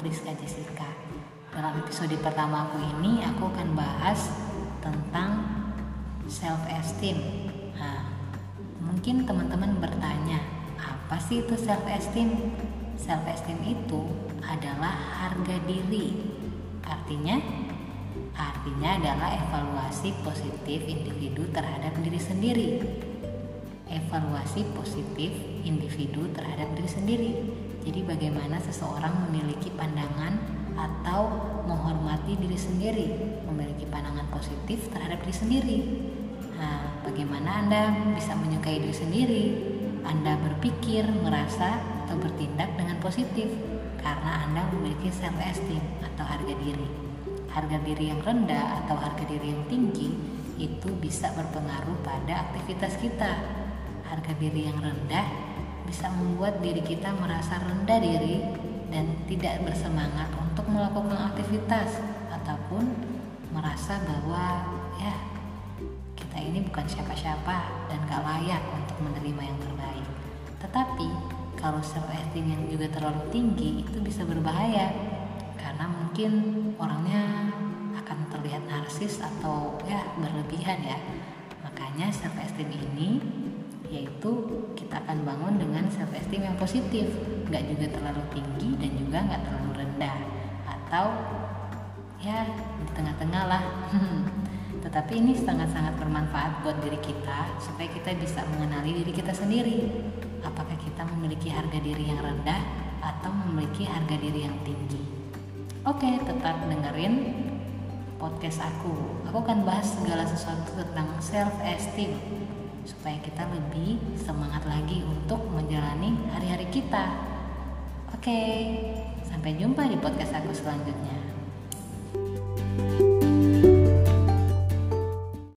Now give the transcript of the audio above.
Priska Jessica. Dalam episode pertama aku ini, aku akan bahas tentang self esteem. Nah, mungkin teman-teman bertanya, apa sih itu self esteem? Self esteem itu adalah harga diri. Artinya, artinya adalah evaluasi positif individu terhadap diri sendiri evaluasi positif individu terhadap diri sendiri. Jadi bagaimana seseorang memiliki pandangan atau menghormati diri sendiri, memiliki pandangan positif terhadap diri sendiri. Nah, bagaimana Anda bisa menyukai diri sendiri? Anda berpikir, merasa, atau bertindak dengan positif karena Anda memiliki self esteem atau harga diri. Harga diri yang rendah atau harga diri yang tinggi itu bisa berpengaruh pada aktivitas kita harga diri yang rendah bisa membuat diri kita merasa rendah diri dan tidak bersemangat untuk melakukan aktivitas ataupun merasa bahwa ya kita ini bukan siapa-siapa dan gak layak untuk menerima yang terbaik. Tetapi kalau self esteem yang juga terlalu tinggi itu bisa berbahaya karena mungkin orangnya akan terlihat narsis atau ya berlebihan ya. Makanya self esteem ini yaitu akan bangun dengan self esteem yang positif. Nggak juga terlalu tinggi dan juga nggak terlalu rendah. Atau ya di tengah-tengah lah. Tetapi ini sangat-sangat bermanfaat buat diri kita supaya kita bisa mengenali diri kita sendiri. Apakah kita memiliki harga diri yang rendah atau memiliki harga diri yang tinggi? Oke tetap dengerin podcast aku. Aku akan bahas segala sesuatu tentang self esteem supaya kita lebih semangat lagi untuk menjalani hari-hari kita. Oke, sampai jumpa di podcast aku selanjutnya.